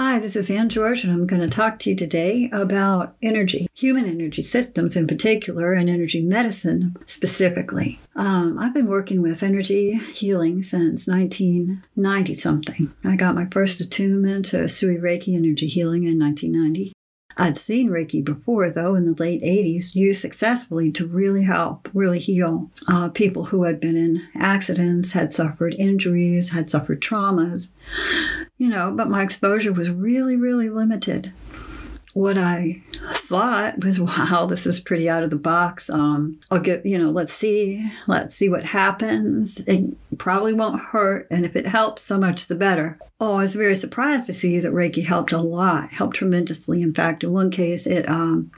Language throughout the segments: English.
Hi, this is Ann George, and I'm going to talk to you today about energy, human energy systems in particular, and energy medicine specifically. Um, I've been working with energy healing since 1990 something. I got my first attunement to Usui Reiki energy healing in 1990. I'd seen Reiki before, though, in the late 80s, used successfully to really help, really heal uh, people who had been in accidents, had suffered injuries, had suffered traumas, you know, but my exposure was really, really limited what I thought was, wow, this is pretty out of the box. Um, I'll get, you know, let's see, let's see what happens. Probably won't hurt. And if it helps, so much the better. Oh, I was very surprised to see that Reiki helped a lot, helped tremendously. In fact, in one case, it, um,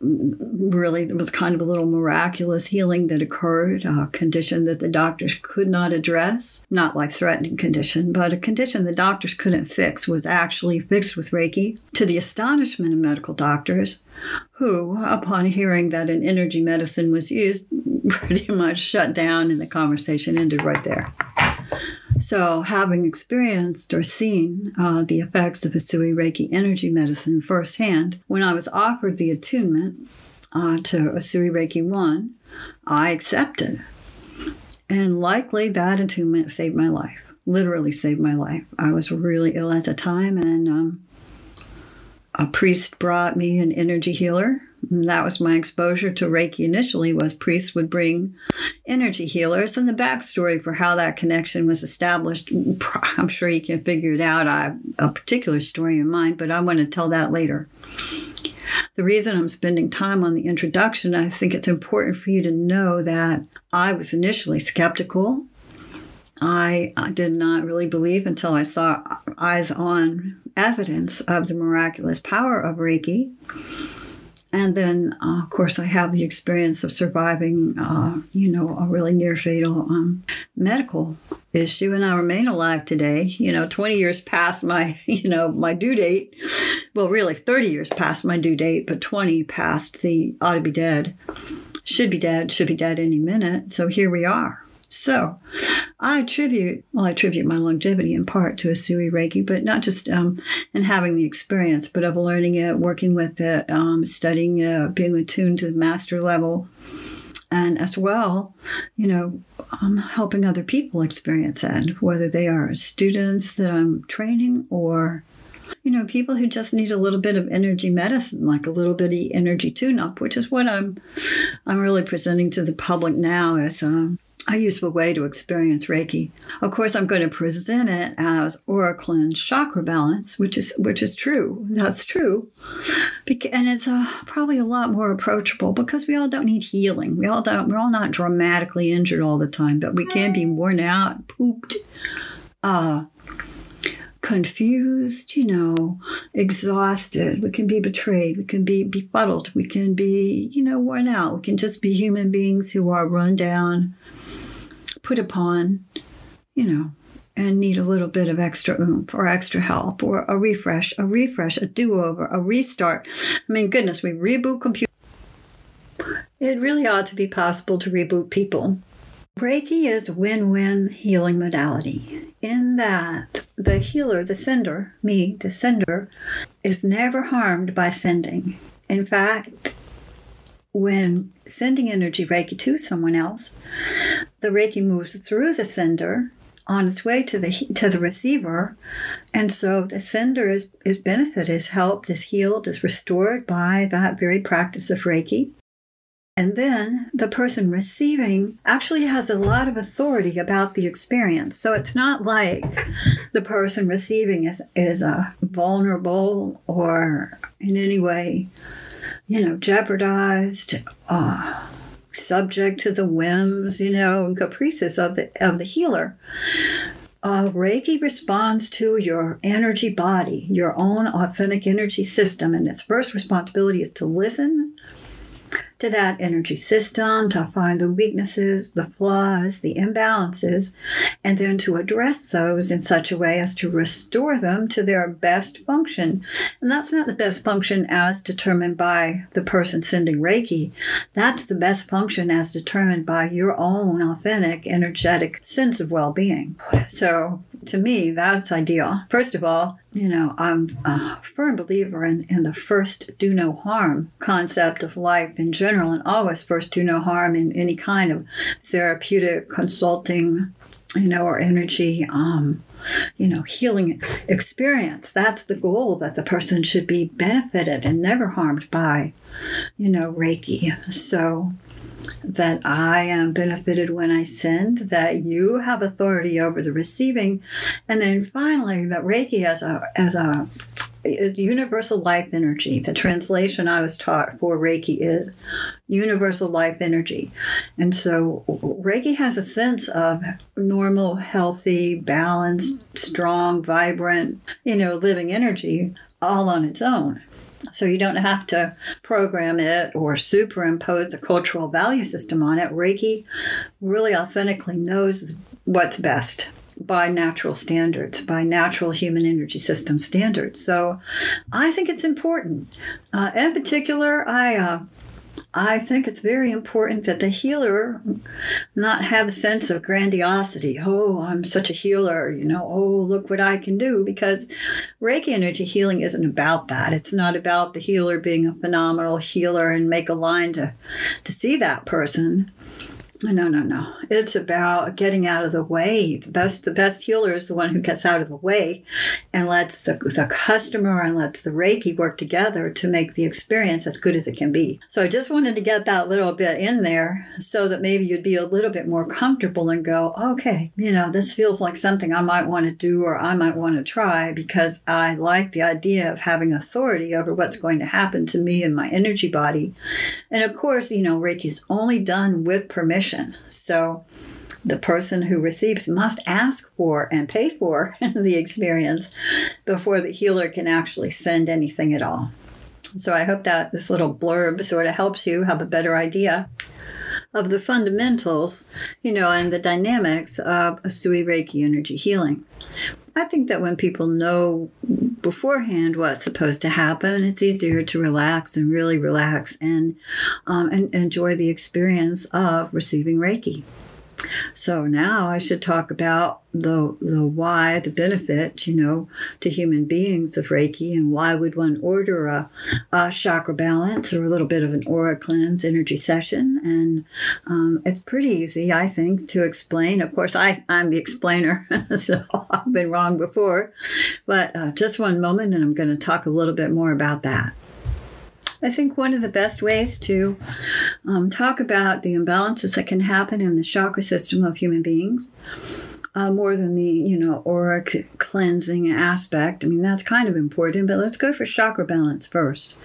really it was kind of a little miraculous healing that occurred a condition that the doctors could not address. Not like threatening condition but a condition the doctors couldn't fix was actually fixed with reiki to the astonishment of medical doctors who upon hearing that an energy medicine was used pretty much shut down and the conversation ended right there so, having experienced or seen uh, the effects of Usui Reiki energy medicine firsthand, when I was offered the attunement uh, to Usui Reiki 1, I accepted. And likely that attunement saved my life, literally saved my life. I was really ill at the time, and um, a priest brought me an energy healer that was my exposure to Reiki initially was priests would bring energy healers and the backstory for how that connection was established. I'm sure you can figure it out. I have a particular story in mind, but I want to tell that later. The reason I'm spending time on the introduction, I think it's important for you to know that I was initially skeptical. I, I did not really believe until I saw eyes on evidence of the miraculous power of Reiki and then, uh, of course, I have the experience of surviving, uh, you know, a really near fatal um, medical issue, and I remain alive today. You know, 20 years past my, you know, my due date. Well, really, 30 years past my due date, but 20 past the ought to be dead. Should be dead, should be dead any minute. So here we are. So I attribute, well, I attribute my longevity in part to Usui Reiki, but not just um, in having the experience, but of learning it, working with it, um, studying it, being attuned to the master level, and as well, you know, um, helping other people experience it, whether they are students that I'm training or you know, people who just need a little bit of energy medicine, like a little bitty energy tune-up, which is what I'm, I'm really presenting to the public now as a useful way to experience Reiki. Of course, I'm going to present it as Aura cleanse, chakra balance, which is which is true. That's true, and it's uh, probably a lot more approachable because we all don't need healing. We all don't. We're all not dramatically injured all the time, but we can be worn out, pooped, uh, confused, you know, exhausted. We can be betrayed. We can be befuddled. We can be, you know, worn out. We can just be human beings who are run down put upon, you know, and need a little bit of extra oomph or extra help or a refresh, a refresh, a do over, a restart. I mean, goodness, we reboot computers. It really ought to be possible to reboot people. Reiki is win win healing modality in that the healer, the sender, me, the sender, is never harmed by sending. In fact, when sending energy Reiki to someone else, the Reiki moves through the sender on its way to the to the receiver, and so the sender is is benefit is helped, is healed, is restored by that very practice of Reiki. And then the person receiving actually has a lot of authority about the experience. So it's not like the person receiving is, is a vulnerable or in any way you know, jeopardized, uh, subject to the whims, you know, and caprices of the of the healer. Uh, Reiki responds to your energy body, your own authentic energy system, and its first responsibility is to listen, to that energy system to find the weaknesses, the flaws, the imbalances, and then to address those in such a way as to restore them to their best function. And that's not the best function as determined by the person sending Reiki. That's the best function as determined by your own authentic, energetic sense of well being. So, to me, that's ideal. First of all, you know, I'm a firm believer in, in the first do no harm concept of life in general, and always first do no harm in any kind of therapeutic consulting, you know, or energy, um, you know, healing experience. That's the goal that the person should be benefited and never harmed by, you know, Reiki. So, that I am benefited when I send, that you have authority over the receiving, and then finally that Reiki as a as a is universal life energy. The translation I was taught for Reiki is universal life energy. And so Reiki has a sense of normal, healthy, balanced, strong, vibrant, you know, living energy all on its own. So you don't have to program it or superimpose a cultural value system on it. Reiki really authentically knows what's best by natural standards, by natural human energy system standards. So I think it's important. Uh, in particular, I. Uh, I think it's very important that the healer not have a sense of grandiosity. Oh, I'm such a healer, you know, oh, look what I can do. Because Reiki energy healing isn't about that. It's not about the healer being a phenomenal healer and make a line to, to see that person. No, no, no. It's about getting out of the way. The best, the best healer is the one who gets out of the way and lets the, the customer and lets the Reiki work together to make the experience as good as it can be. So I just wanted to get that little bit in there so that maybe you'd be a little bit more comfortable and go, okay, you know, this feels like something I might want to do or I might want to try because I like the idea of having authority over what's going to happen to me and my energy body. And of course, you know, Reiki is only done with permission so the person who receives must ask for and pay for the experience before the healer can actually send anything at all. So I hope that this little blurb sort of helps you have a better idea of the fundamentals, you know, and the dynamics of Usui Reiki energy healing. I think that when people know beforehand what's supposed to happen, it's easier to relax and really relax and, um, and enjoy the experience of receiving Reiki. So now I should talk about the the why, the benefit, you know, to human beings of Reiki, and why would one order a, a chakra balance or a little bit of an aura cleanse energy session? And um, it's pretty easy, I think, to explain. Of course, I I'm the explainer, so I've been wrong before, but uh, just one moment, and I'm going to talk a little bit more about that. I think one of the best ways to um, talk about the imbalances that can happen in the chakra system of human beings, uh, more than the you know aura cleansing aspect. I mean that's kind of important, but let's go for chakra balance first.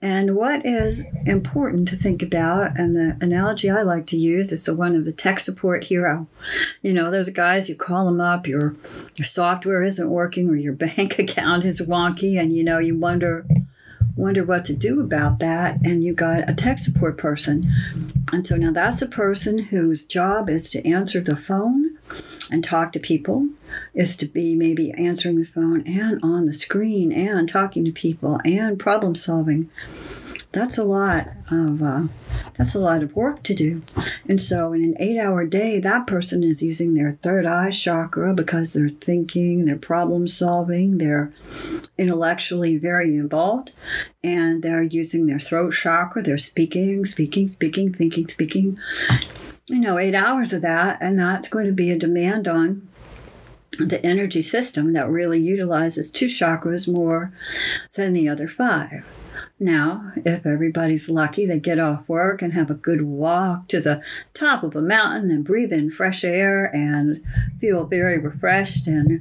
And what is important to think about, and the analogy I like to use is the one of the tech support hero. You know, those guys, you call them up, your your software isn't working or your bank account is wonky, and you know, you wonder, wonder what to do about that, and you got a tech support person. And so now that's a person whose job is to answer the phone and talk to people, is to be maybe answering the phone and on the screen and talking to people and problem solving that's a lot of uh, that's a lot of work to do. And so in an eight hour day that person is using their third eye chakra because they're thinking they're problem solving they're intellectually very involved and they're using their throat chakra. They're speaking speaking speaking thinking speaking. You know eight hours of that and that's going to be a demand on the energy system that really utilizes two chakras more than the other five now, if everybody's lucky, they get off work and have a good walk to the top of a mountain and breathe in fresh air and feel very refreshed and,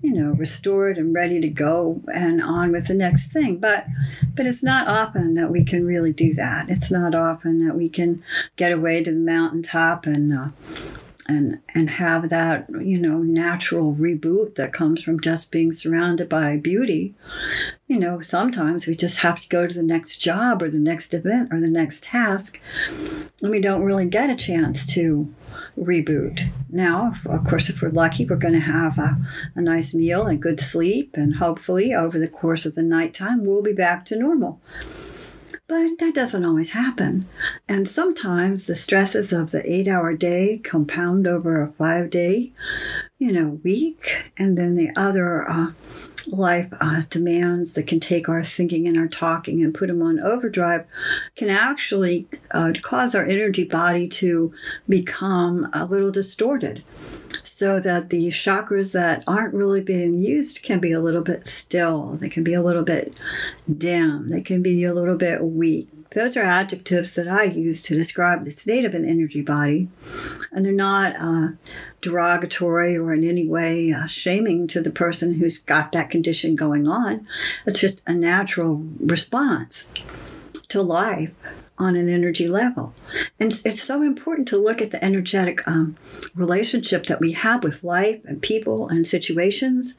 you know, restored and ready to go and on with the next thing. But, but it's not often that we can really do that. It's not often that we can get away to the mountaintop and uh, and and have that you know natural reboot that comes from just being surrounded by beauty. You know sometimes we just have to go to the next job or the next event or the next task and we don't really get a chance to reboot. Now of course if we're lucky we're going to have a, a nice meal and good sleep and hopefully over the course of the nighttime we'll be back to normal But that doesn't always happen. And sometimes the stresses of the eight hour day compound over a five day, you know, week. And then the other uh, life uh, demands that can take our thinking and our talking and put them on overdrive can actually uh, cause our energy body to become a little distorted so that the chakras that aren't really being used can be a little bit still they can be a little bit dim they can be a little bit weak those are adjectives that I use to describe the state of an energy body, and they're not uh, derogatory or in any way uh, shaming to the person who's got that condition going on. It's just a natural response to life on an energy level. And it's so important to look at the energetic um, relationship that we have with life and people and situations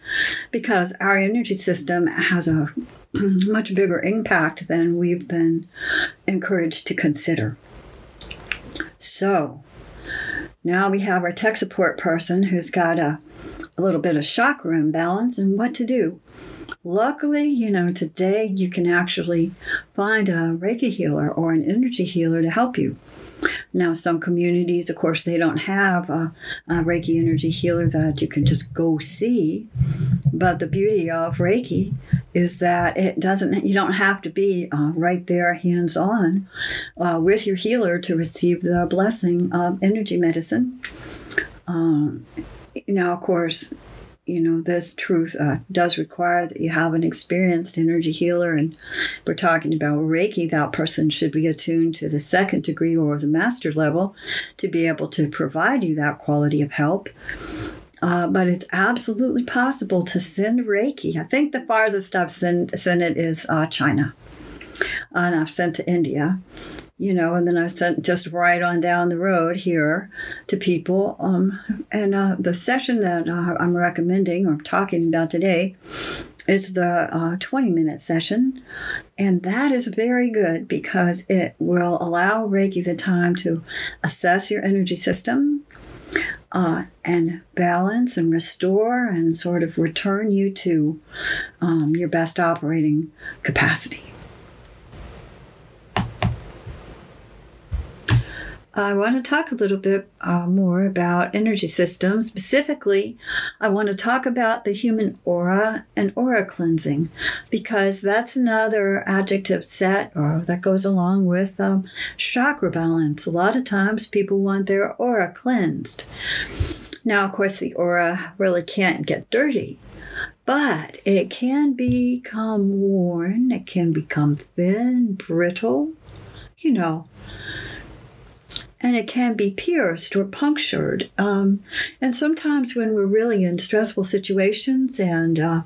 because our energy system has a much bigger impact than we've been encouraged to consider. So now we have our tech support person who's got a, a little bit of chakra imbalance and what to do. Luckily, you know, today you can actually find a Reiki healer or an energy healer to help you. Now, some communities, of course, they don't have a, a, Reiki energy healer that you can just go see. But the beauty of Reiki is that it doesn't, you don't have to be uh, right there, hands on, uh, with your healer to receive the blessing of energy medicine. Um, now, of course, you know, this truth uh, does require that you have an experienced energy healer. And we're talking about Reiki, that person should be attuned to the second degree or the master level to be able to provide you that quality of help. Uh, but it's absolutely possible to send Reiki. I think the farthest I've sent, sent it is uh, China. And I've sent to India you know, and then I sent just right on down the road here to people. Um, and uh, the session that uh, I'm recommending or talking about today is the uh, 20 minute session. And that is very good because it will allow Reiki the time to assess your energy system. Uh, and balance and restore and sort of return you to um, your best operating capacity. I want to talk a little bit uh, more about energy systems. Specifically, I want to talk about the human aura and aura cleansing because that's another adjective set or that goes along with um, chakra balance. A lot of times people want their aura cleansed. Now, of course, the aura really can't get dirty, but it can become worn, it can become thin, brittle, you know and it can be pierced or punctured. Um, and sometimes when we're really in stressful situations and uh,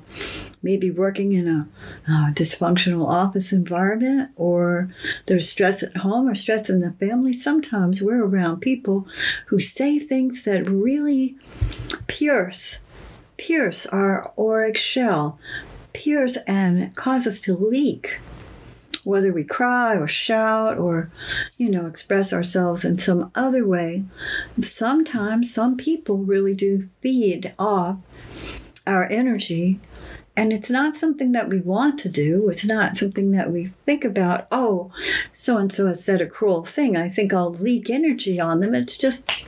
maybe working in a uh, dysfunctional office environment or there's stress at home or stress in the family, sometimes we're around people who say things that really pierce, pierce our auric shell, pierce and cause us to leak whether we cry or shout or, you know, express ourselves in some other way, sometimes some people really do feed off our energy. And it's not something that we want to do. It's not something that we think about, oh, so and so has said a cruel thing. I think I'll leak energy on them. It's just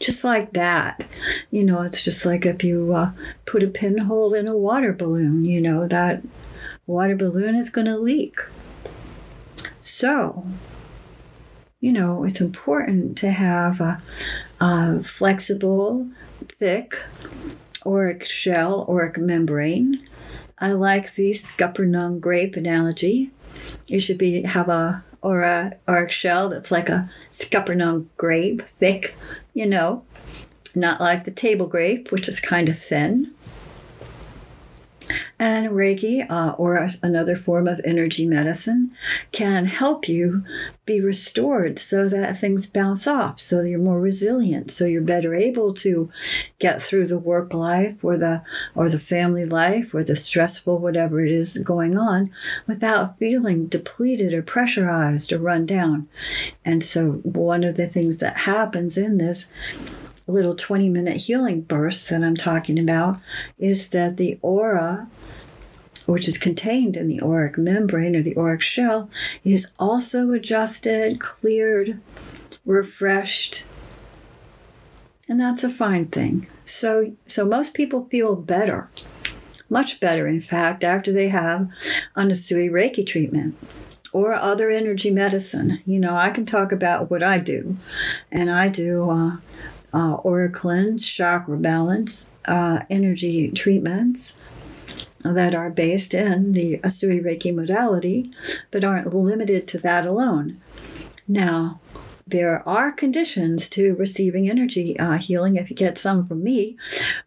just like that. You know, it's just like if you uh, put a pinhole in a water balloon, you know, that water balloon is going to leak. So, you know, it's important to have a, a flexible, thick auric shell, auric membrane. I like the scuppernong grape analogy. You should be have a or auric shell that's like a scuppernong grape, thick, you know, not like the table grape, which is kind of thin. And Reiki, uh, or another form of energy medicine, can help you be restored so that things bounce off, so you're more resilient, so you're better able to get through the work life or the or the family life or the stressful whatever it is going on without feeling depleted or pressurized or run down. And so one of the things that happens in this little 20 minute healing burst that I'm talking about is that the aura which is contained in the auric membrane or the auric shell, is also adjusted, cleared, refreshed. And that's a fine thing. So so most people feel better. Much better, in fact, after they have an Usui Reiki treatment or other energy medicine. You know, I can talk about what I do, and I do uh, uh, aura cleanse, chakra balance, uh, energy treatments that are based in the Usui Reiki modality, but aren't limited to that alone. Now, there are conditions to receiving energy uh, healing if you get some from me.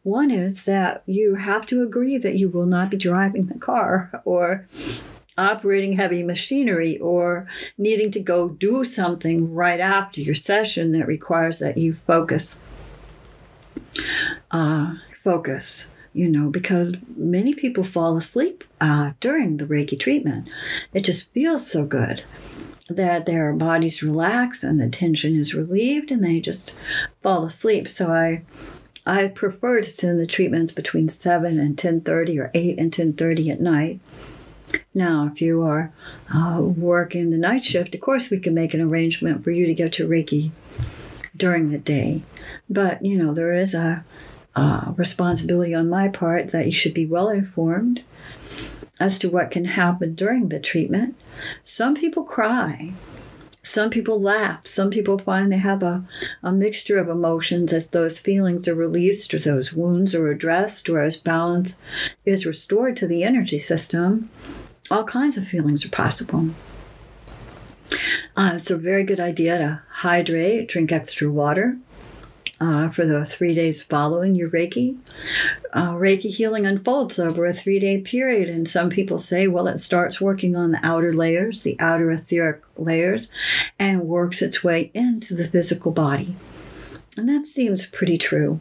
One is that you have to agree that you will not be driving the car or operating heavy machinery or needing to go do something right after your session that requires that you focus. Uh, focus, you know, because many people fall asleep uh, during the Reiki treatment. It just feels so good that their bodies relax and the tension is relieved and they just fall asleep. So I I prefer to send the treatments between 7 and 10:30 or 8 and 10:30 at night now, if you are uh, working the night shift, of course, we can make an arrangement for you to go to Reiki during the day. But, you know, there is a, a responsibility on my part that you should be well informed as to what can happen during the treatment. Some people cry. Some people laugh. Some people find they have a, a mixture of emotions as those feelings are released or those wounds are addressed or as balance is restored to the energy system. All kinds of feelings are possible. Uh, it's a very good idea to hydrate, drink extra water, uh, for the three days following your Reiki. Uh, Reiki healing unfolds over a three day period, and some people say, well, it starts working on the outer layers, the outer etheric layers, and works its way into the physical body. And that seems pretty true.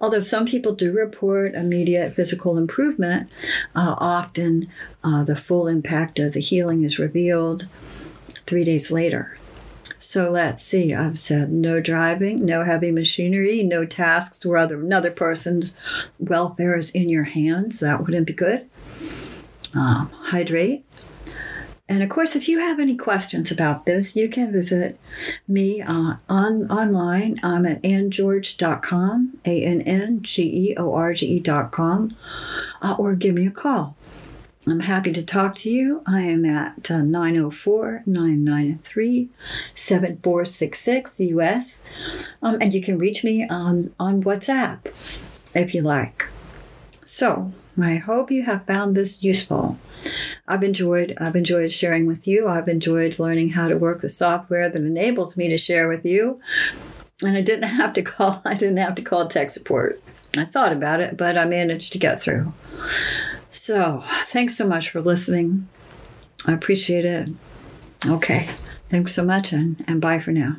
Although some people do report immediate physical improvement, uh, often uh, the full impact of the healing is revealed three days later. So let's see. I've said no driving, no heavy machinery, no tasks where other another person's welfare is in your hands. That wouldn't be good. Um, hydrate. And of course, if you have any questions about this, you can visit me uh, on online. I'm at anngeorge.com, A N N G E O R G E.com, uh, or give me a call. I'm happy to talk to you. I am at uh, 904 993 7466 US. Um, and you can reach me on, on WhatsApp if you like. So, I hope you have found this useful. I've enjoyed I've enjoyed sharing with you. I've enjoyed learning how to work the software that enables me to share with you. And I didn't have to call I didn't have to call tech support. I thought about it, but I managed to get through. So, thanks so much for listening. I appreciate it. Okay. Thanks so much, and, and bye for now.